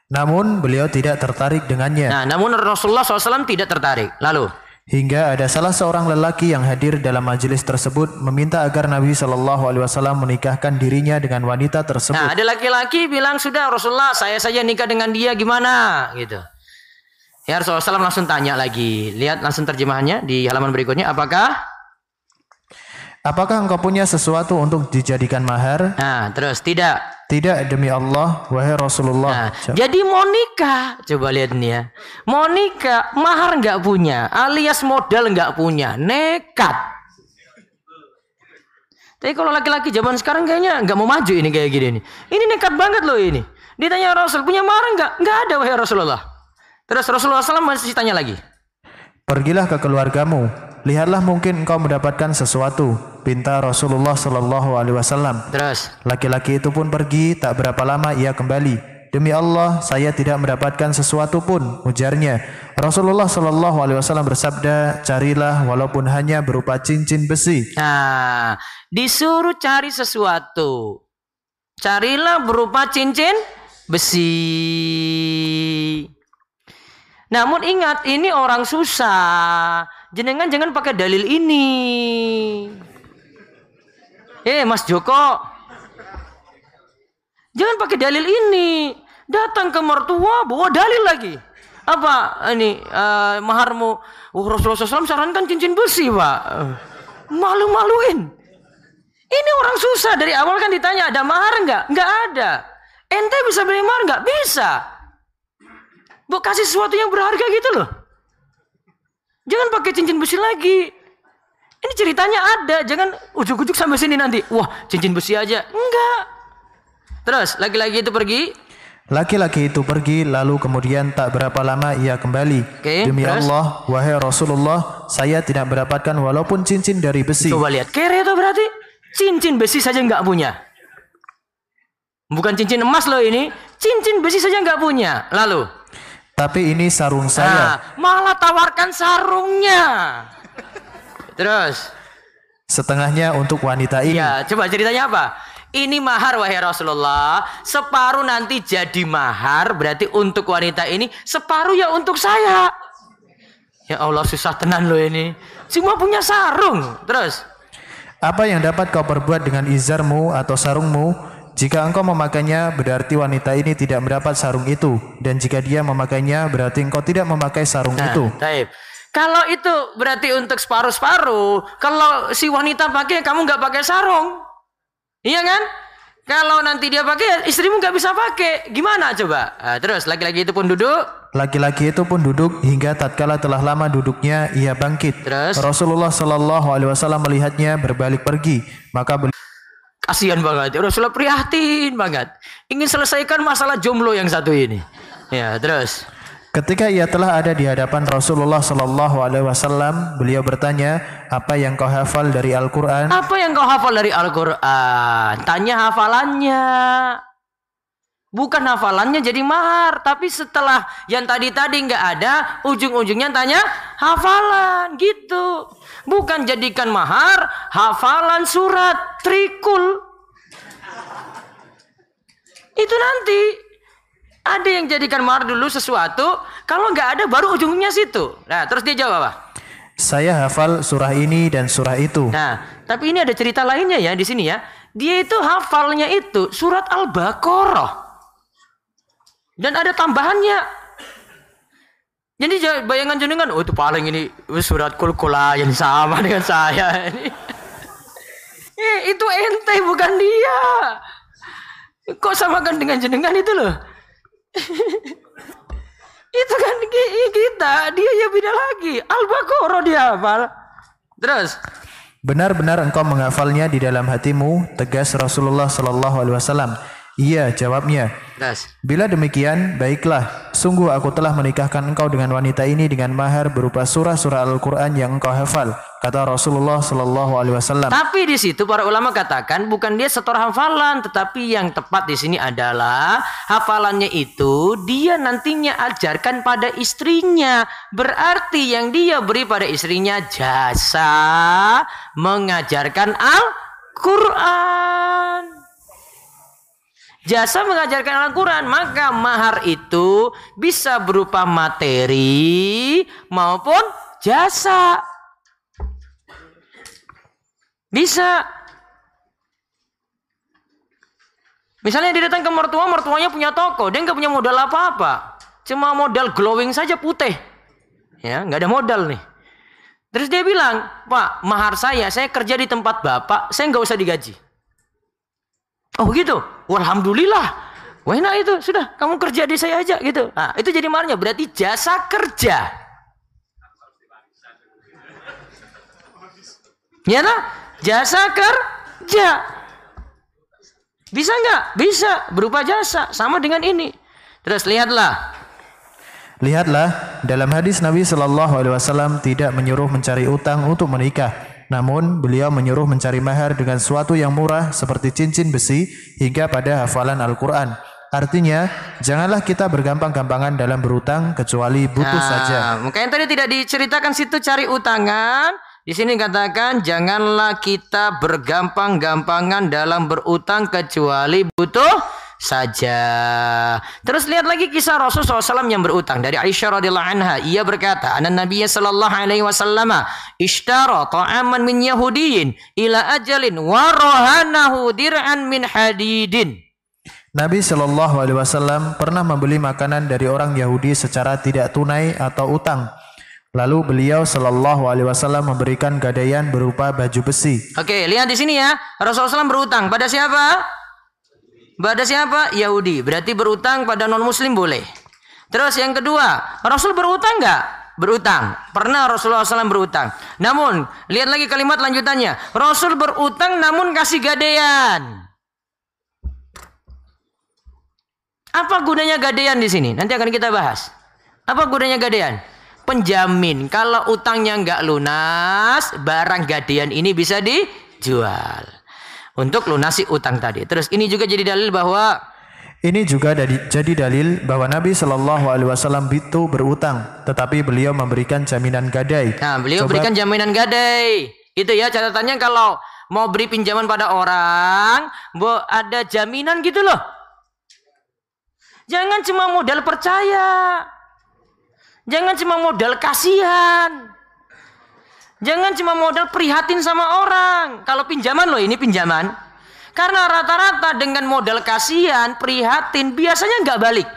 S2: namun beliau tidak tertarik dengannya.
S1: Nah, namun Rasulullah SAW tidak tertarik. Lalu
S2: Hingga ada salah seorang lelaki yang hadir dalam majelis tersebut meminta agar Nabi Shallallahu Alaihi Wasallam menikahkan dirinya dengan wanita tersebut.
S1: Nah, ada laki-laki bilang sudah Rasulullah saya saja nikah dengan dia gimana gitu. Ya Rasulullah SAW langsung tanya lagi. Lihat langsung terjemahannya di halaman berikutnya. Apakah
S2: Apakah engkau punya sesuatu untuk dijadikan mahar?
S1: Nah, terus tidak.
S2: Tidak demi Allah, wahai Rasulullah.
S1: Nah, jadi mau nikah, coba lihat nih ya. Mau nikah, mahar nggak punya, alias modal nggak punya, nekat. Tapi kalau laki-laki zaman sekarang kayaknya nggak mau maju ini kayak gini nih. Ini nekat banget loh ini. Ditanya Rasul punya mahar nggak? Nggak ada wahai Rasulullah. Terus Rasulullah SAW masih tanya lagi.
S2: Pergilah ke keluargamu, lihatlah mungkin engkau mendapatkan sesuatu. Pinta Rasulullah Shallallahu Alaihi Wasallam.
S1: Terus,
S2: laki-laki itu pun pergi. Tak berapa lama ia kembali. Demi Allah, saya tidak mendapatkan sesuatu pun. Ujarnya. Rasulullah Shallallahu Alaihi Wasallam bersabda, carilah walaupun hanya berupa cincin besi.
S1: Nah, disuruh cari sesuatu. Carilah berupa cincin besi. Namun ingat, ini orang susah. Jenengan jangan pakai dalil ini. Eh, Mas Joko. Jangan pakai dalil ini. Datang ke mertua bawa dalil lagi. Apa ini uh, maharmu? Oh, Rasulullah SAW sarankan cincin besi, Pak. Malu-maluin. Ini orang susah dari awal kan ditanya ada mahar enggak? Enggak ada. Ente bisa beli mahar enggak? Bisa. Bu kasih sesuatu yang berharga gitu loh. Jangan pakai cincin besi lagi. Ini ceritanya ada, jangan ujuk-ujuk sampai sini nanti. Wah, cincin besi aja. Enggak. Terus lagi-lagi itu pergi.
S2: Laki-laki itu pergi lalu kemudian tak berapa lama ia kembali.
S1: Oke,
S2: Demi
S1: terus?
S2: Allah, wahai Rasulullah, saya tidak mendapatkan walaupun cincin dari besi.
S1: Coba lihat, kere itu berarti cincin besi saja nggak punya. Bukan cincin emas loh ini, cincin besi saja nggak punya. Lalu,
S2: Tapi ini sarung saya.
S1: nah, malah tawarkan sarungnya. Terus,
S2: Setengahnya untuk wanita ini.
S1: ya coba ceritanya apa? Ini mahar wahai Rasulullah, separuh nanti jadi mahar, berarti untuk wanita ini, separuh ya untuk saya. Ya Allah susah tenan loh ini. Cuma punya sarung. Terus,
S2: Apa yang dapat kau perbuat dengan izarmu atau sarungmu? Jika engkau memakainya, berarti wanita ini tidak mendapat sarung itu. Dan jika dia memakainya, berarti engkau tidak memakai sarung
S1: Nah,
S2: itu.
S1: taib. Kalau itu berarti untuk separuh-separuh. Kalau si wanita pakai, kamu nggak pakai sarung. Iya kan? Kalau nanti dia pakai, istrimu nggak bisa pakai. Gimana coba? Nah, terus laki-laki itu pun duduk.
S2: Laki-laki itu pun duduk hingga tatkala telah lama duduknya ia bangkit.
S1: Terus?
S2: Rasulullah Shallallahu Alaihi Wasallam melihatnya berbalik pergi, maka beliau
S1: Kasihan banget. Rasulullah prihatin banget. Ingin selesaikan masalah jomblo yang satu ini. Ya, terus.
S2: Ketika ia telah ada di hadapan Rasulullah Shallallahu Alaihi Wasallam, beliau bertanya, apa yang kau hafal dari Al-Quran?
S1: Apa yang kau hafal dari Al-Quran? Tanya hafalannya. Bukan hafalannya jadi mahar. Tapi setelah yang tadi-tadi nggak ada, ujung-ujungnya tanya hafalan. Gitu. Bukan jadikan mahar, hafalan surat, trikul. Itu nanti. Ada yang jadikan mahar dulu sesuatu. Kalau nggak ada, baru ujungnya situ. Nah, terus dia jawab apa?
S2: Saya hafal surah ini dan surah itu.
S1: Nah, tapi ini ada cerita lainnya ya di sini ya. Dia itu hafalnya itu surat Al-Baqarah. Dan ada tambahannya. Jadi ja- bayangan jenengan, oh itu paling ini surat kul-kula yang sama dengan saya. Ini. Eh, itu ente bukan dia. Kok samakan dengan jenengan itu loh? itu kan ki- kita, dia ya beda lagi. Al-Baqarah dia hafal. Terus,
S2: Benar-benar engkau menghafalnya di dalam hatimu, tegas Rasulullah Shallallahu Alaihi Wasallam. Iya, jawabnya.
S1: terus.
S2: Bila demikian, baiklah. Sungguh aku telah menikahkan engkau dengan wanita ini dengan mahar berupa surah-surah Al-Quran yang engkau hafal. Kata Rasulullah Shallallahu Alaihi Wasallam.
S1: Tapi di situ para ulama katakan bukan dia setor hafalan, tetapi yang tepat di sini adalah hafalannya itu dia nantinya ajarkan pada istrinya. Berarti yang dia beri pada istrinya jasa mengajarkan Al-Qur'an. Jasa mengajarkan Al-Quran Maka mahar itu bisa berupa materi maupun jasa Bisa. Misalnya dia datang ke mertua, mertuanya punya toko, dia nggak punya modal apa-apa, cuma modal glowing saja putih, ya nggak ada modal nih. Terus dia bilang, Pak, mahar saya, saya kerja di tempat bapak, saya nggak usah digaji. Oh gitu, Alhamdulillah. Wah enak itu, sudah kamu kerja di saya aja gitu. Nah itu jadi maharnya, berarti jasa kerja. Ya nah? Jasa kerja. Bisa nggak? Bisa berupa jasa sama dengan ini. Terus lihatlah.
S2: Lihatlah, dalam hadis Nabi Shallallahu Alaihi Wasallam tidak menyuruh mencari utang untuk menikah. Namun beliau menyuruh mencari mahar dengan suatu yang murah seperti cincin besi hingga pada hafalan Al-Quran. Artinya, janganlah kita bergampang-gampangan dalam berutang kecuali butuh saja.
S1: Nah, makanya tadi tidak diceritakan situ cari utangan. Di sini katakan janganlah kita bergampang-gampangan dalam berutang kecuali butuh saja. Terus lihat lagi kisah Rasul SAW yang berutang dari Aisyah radhiyallahu anha. Ia berkata, "Anna Nabiy sallallahu alaihi wasallam ishtara ta'aman min Yahudiyin ila ajalin wa rahanahu dir'an min hadidin."
S2: Nabi Shallallahu Alaihi Wasallam pernah membeli makanan dari orang Yahudi secara tidak tunai atau utang. Lalu beliau Shallallahu Alaihi Wasallam memberikan gadaian berupa baju besi.
S1: Oke, lihat di sini ya. Rasulullah SAW berutang pada siapa? Pada siapa? Yahudi. Berarti berutang pada non Muslim boleh. Terus yang kedua, Rasul berutang nggak? Berutang. Pernah Rasulullah SAW berutang. Namun, lihat lagi kalimat lanjutannya. Rasul berutang namun kasih gadaian. Apa gunanya gadean di sini? Nanti akan kita bahas. Apa gunanya gadean? Penjamin kalau utangnya nggak lunas, barang gadean ini bisa dijual untuk lunasi utang tadi. Terus ini juga jadi dalil bahwa
S2: Ini juga dari- jadi dalil bahwa Nabi Shallallahu Alaihi Wasallam itu berutang, tetapi beliau memberikan jaminan gadai.
S1: Nah, beliau
S2: Coba-
S1: berikan jaminan gadai. Itu ya catatannya kalau mau beri pinjaman pada orang, bo ada jaminan gitu loh. Jangan cuma modal percaya. Jangan cuma modal kasihan. Jangan cuma modal prihatin sama orang. Kalau pinjaman loh ini pinjaman. Karena rata-rata dengan modal kasihan, prihatin, biasanya nggak balik.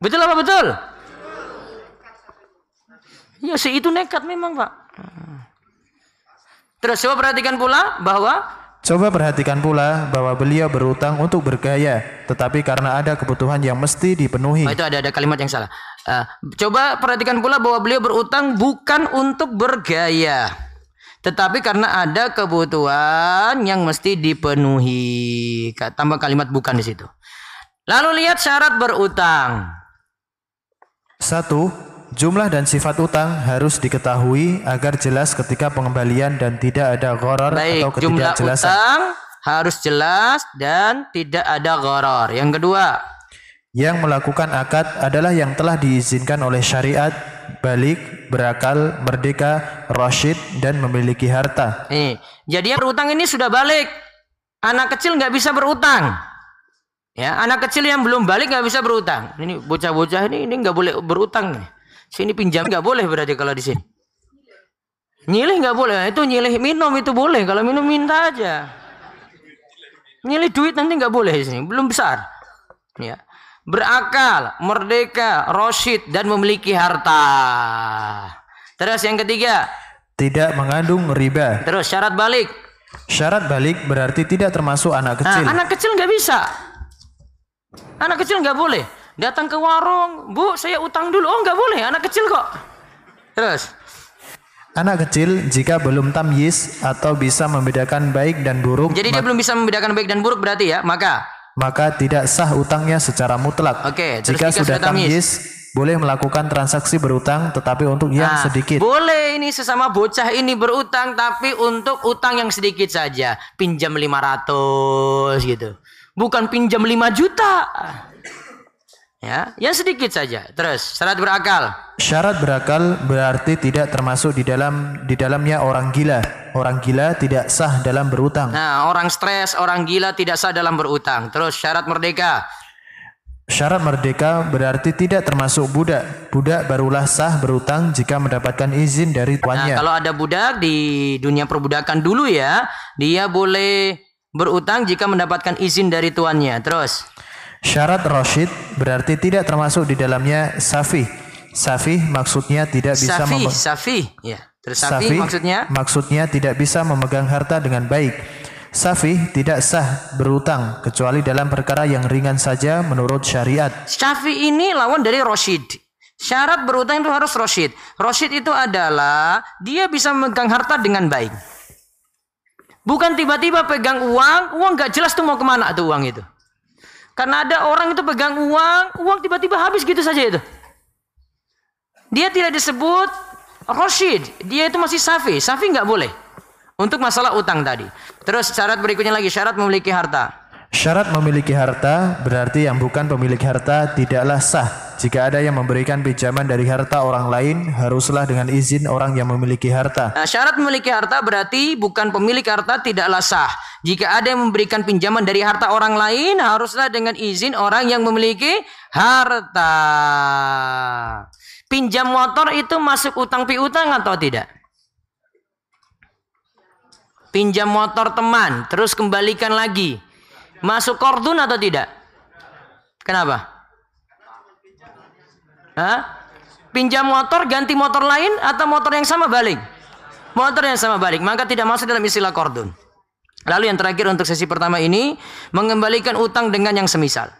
S1: Betul apa betul? Ya si itu nekat memang pak. Terus coba perhatikan pula bahwa
S2: Coba perhatikan pula bahwa beliau berutang untuk bergaya, tetapi karena ada kebutuhan yang mesti dipenuhi.
S1: oh, itu ada ada kalimat yang salah. Eh, coba perhatikan pula bahwa beliau berutang bukan untuk bergaya, tetapi karena ada kebutuhan yang mesti dipenuhi. Tambah kalimat bukan di situ. Lalu lihat syarat berutang.
S2: Satu, jumlah dan sifat utang harus diketahui agar jelas ketika pengembalian dan tidak ada gharar
S1: Baik,
S2: atau
S1: jumlah
S2: ketidakjelasan.
S1: utang harus jelas dan tidak ada goror. Yang kedua,
S2: Yang melakukan akad adalah yang telah diizinkan oleh syariat, balik, berakal, merdeka, rasyid, dan memiliki harta.
S1: Nih, jadi yang berutang ini sudah balik. Anak kecil nggak bisa berutang. Ya, anak kecil yang belum balik nggak bisa berutang. Ini bocah-bocah ini ini nggak boleh berutang. Sini pinjam nggak boleh berarti kalau di sini. Nyilih nggak boleh. Itu nyilih minum itu boleh. Kalau minum minta aja. Nyilih duit nanti nggak boleh di sini. Belum besar. Ya. Berakal, merdeka, rosyid dan memiliki harta. Terus yang ketiga,
S2: Tidak mengandung riba.
S1: terus syarat balik.
S2: Syarat balik berarti tidak termasuk anak
S1: Nah,
S2: kecil.
S1: anak kecil nggak bisa. Anak kecil nggak boleh. Datang ke warung, bu, saya utang dulu. Oh, nggak boleh. Anak kecil kok. Terus,
S2: Anak kecil jika belum tamyiz atau bisa membedakan baik dan buruk,
S1: jadi dia belum bisa membedakan baik dan buruk berarti ya. Maka,
S2: maka tidak sah utangnya secara mutlak.
S1: Oke, terus
S2: jika sudah
S1: tamyiz,
S2: boleh melakukan transaksi berutang tetapi untuk yang
S1: nah,
S2: sedikit.
S1: boleh ini sesama bocah ini berutang, tapi untuk utang yang sedikit saja. Pinjam 500 gitu. Bukan pinjam 5 juta. Ya, yang sedikit saja. Terus, syarat berakal.
S2: Syarat berakal berarti tidak termasuk di dalam di dalamnya orang gila. Orang gila tidak sah dalam berutang.
S1: Nah, orang stres, orang gila tidak sah dalam berutang. Terus syarat merdeka.
S2: Syarat merdeka berarti tidak termasuk budak. Budak barulah sah berutang jika mendapatkan izin dari
S1: Nah,
S2: tuannya.
S1: kalau ada budak di dunia perbudakan dulu ya, dia boleh berutang jika mendapatkan izin dari tuannya. Terus,
S2: Syarat rasyid berarti tidak termasuk di dalamnya safih. Safih maksudnya tidak bisa
S1: safi,
S2: mem-
S1: safi, ya. Terus safi,
S2: Safih
S1: maksudnya
S2: maksudnya tidak bisa memegang harta dengan baik. Safih tidak sah berutang kecuali dalam perkara yang ringan saja menurut syariat.
S1: Syafi ini lawan dari Roshid. Syarat berutang itu harus Roshid. Roshid itu adalah dia bisa memegang harta dengan baik. Bukan tiba-tiba pegang uang, uang gak jelas tuh mau ke mana tuh uang itu. Karena ada orang itu pegang uang, uang tiba-tiba habis gitu saja itu. Dia tidak disebut Roshid, dia itu masih Safi. Safi nggak boleh untuk masalah utang tadi. Terus syarat berikutnya lagi syarat memiliki harta.
S2: Syarat memiliki harta berarti yang bukan pemilik harta tidaklah sah. Jika ada yang memberikan pinjaman dari harta orang lain, haruslah dengan izin orang yang memiliki harta.
S1: Nah, syarat memiliki harta berarti bukan pemilik harta tidaklah sah. Jika ada yang memberikan pinjaman dari harta orang lain, haruslah dengan izin orang yang memiliki harta. Pinjam motor itu masuk utang piutang atau tidak? Pinjam motor teman, terus kembalikan lagi. Masuk kordun atau tidak? Kenapa? Hah? Pinjam motor ganti motor lain atau motor yang sama balik? Motor yang sama balik, maka tidak masuk dalam istilah kordun. Lalu yang terakhir untuk sesi pertama ini mengembalikan utang dengan yang semisal.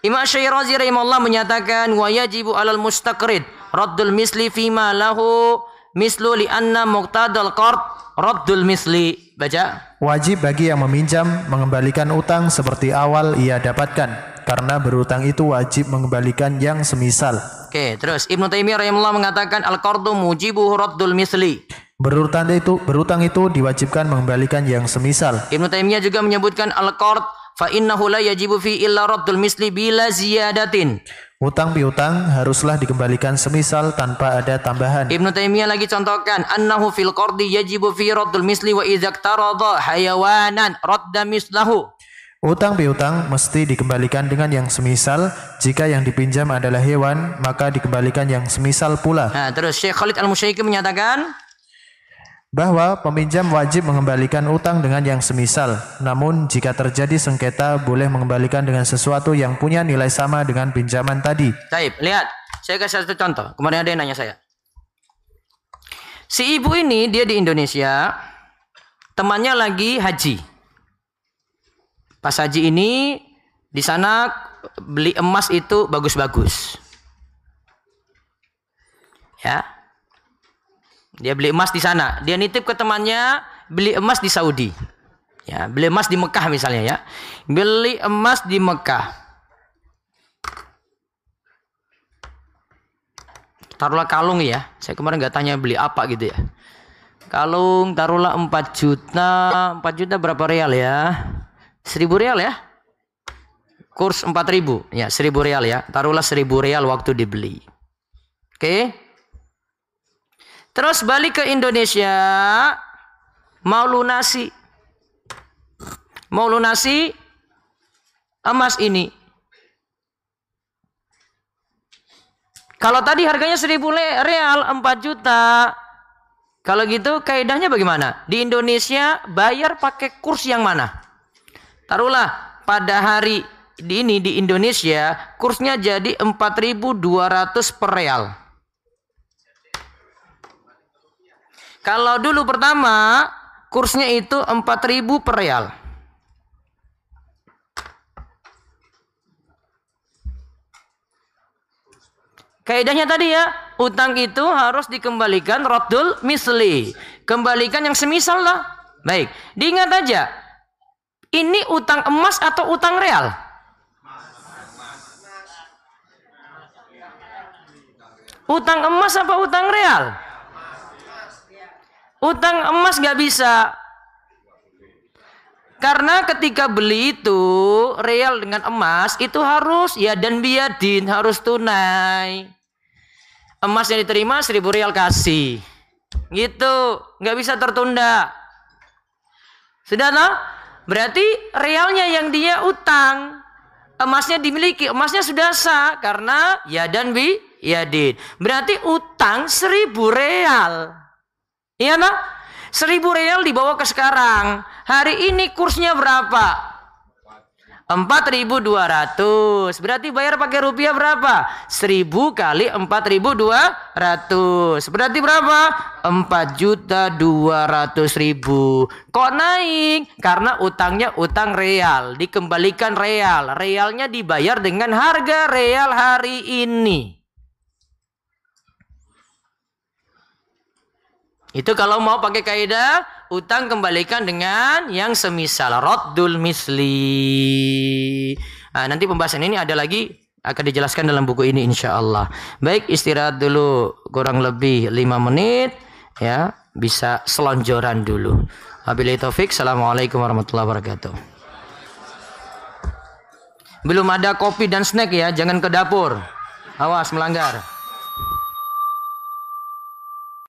S1: Imam Syairazi rahimahullah menyatakan wa yajibu alal mustaqrid raddul misli fima lahu mislu li anna muqtadal qard raddul misli. Baca.
S2: Wajib bagi yang meminjam mengembalikan utang seperti awal ia dapatkan karena berutang itu wajib mengembalikan yang semisal.
S1: Oke, terus Ibnu Taimiyah rahimahullah mengatakan al-qardu mujibu raddul misli.
S2: Berutang itu berutang itu diwajibkan mengembalikan yang semisal.
S1: Ibnu Taimiyah juga menyebutkan al-qard fa innahu la yajibu fi illa raddul misli bila ziyadatin.
S2: Utang piutang haruslah dikembalikan semisal tanpa ada tambahan.
S1: Ibnu Taimiyah lagi contohkan annahu fil qardi yajibu fi raddul misli wa idza iktarada hayawanan radda mislahu.
S2: Utang piutang mesti dikembalikan dengan yang semisal. Jika yang dipinjam adalah hewan, maka dikembalikan yang semisal pula.
S1: Nah, terus Syekh Khalid Al-Musyaiki menyatakan
S2: bahwa peminjam wajib mengembalikan utang dengan yang semisal. Namun jika terjadi sengketa boleh mengembalikan dengan sesuatu yang punya nilai sama dengan pinjaman tadi.
S1: Taib, lihat. Saya kasih satu contoh. Kemarin ada yang nanya saya. Si ibu ini dia di Indonesia, temannya lagi haji. Pas haji ini di sana beli emas itu bagus-bagus. Ya, dia beli emas di sana. Dia nitip ke temannya beli emas di Saudi. Ya, beli emas di Mekah misalnya ya. Beli emas di Mekah. Taruhlah kalung ya. Saya kemarin nggak tanya beli apa gitu ya. Kalung taruhlah 4 juta. 4 juta berapa real ya? 1000 real ya? Kurs 4000. Ya, 1000 real ya. Taruhlah 1000 real waktu dibeli. Oke. Okay? Terus balik ke Indonesia mau lunasi. Mau lunasi emas ini. Kalau tadi harganya 1000 real 4 juta. Kalau gitu kaidahnya bagaimana? Di Indonesia bayar pakai kurs yang mana? Taruhlah pada hari ini di Indonesia kursnya jadi 4200 per real. Kalau dulu pertama kursnya itu 4000 per real. Kaidahnya tadi ya, utang itu harus dikembalikan rodul misli. Kembalikan yang semisal lah. Baik, diingat aja. Ini utang emas atau utang real? Utang emas apa utang real? Utang emas gak bisa. Karena ketika beli itu real dengan emas itu harus ya dan biadin harus tunai. Emas yang diterima seribu real kasih. Gitu, nggak bisa tertunda. Sudah lah? Berarti realnya yang dia utang. Emasnya dimiliki, emasnya sudah sah karena ya dan bi yadin. Berarti utang seribu real. Iya nak? Seribu real dibawa ke sekarang. Hari ini kursnya berapa? 4200 Berarti bayar pakai rupiah berapa? 1000 kali 4200 Berarti berapa? 4 juta 200 ribu Kok naik? Karena utangnya utang real Dikembalikan real Realnya dibayar dengan harga real hari ini Itu kalau mau pakai kaidah utang kembalikan dengan yang semisal raddul misli. Nah, nanti pembahasan ini ada lagi akan dijelaskan dalam buku ini insya Allah. Baik istirahat dulu kurang lebih 5 menit ya bisa selonjoran dulu. Wabillahi taufik. Assalamualaikum warahmatullahi wabarakatuh. Belum ada kopi dan snack ya, jangan ke dapur. Awas melanggar.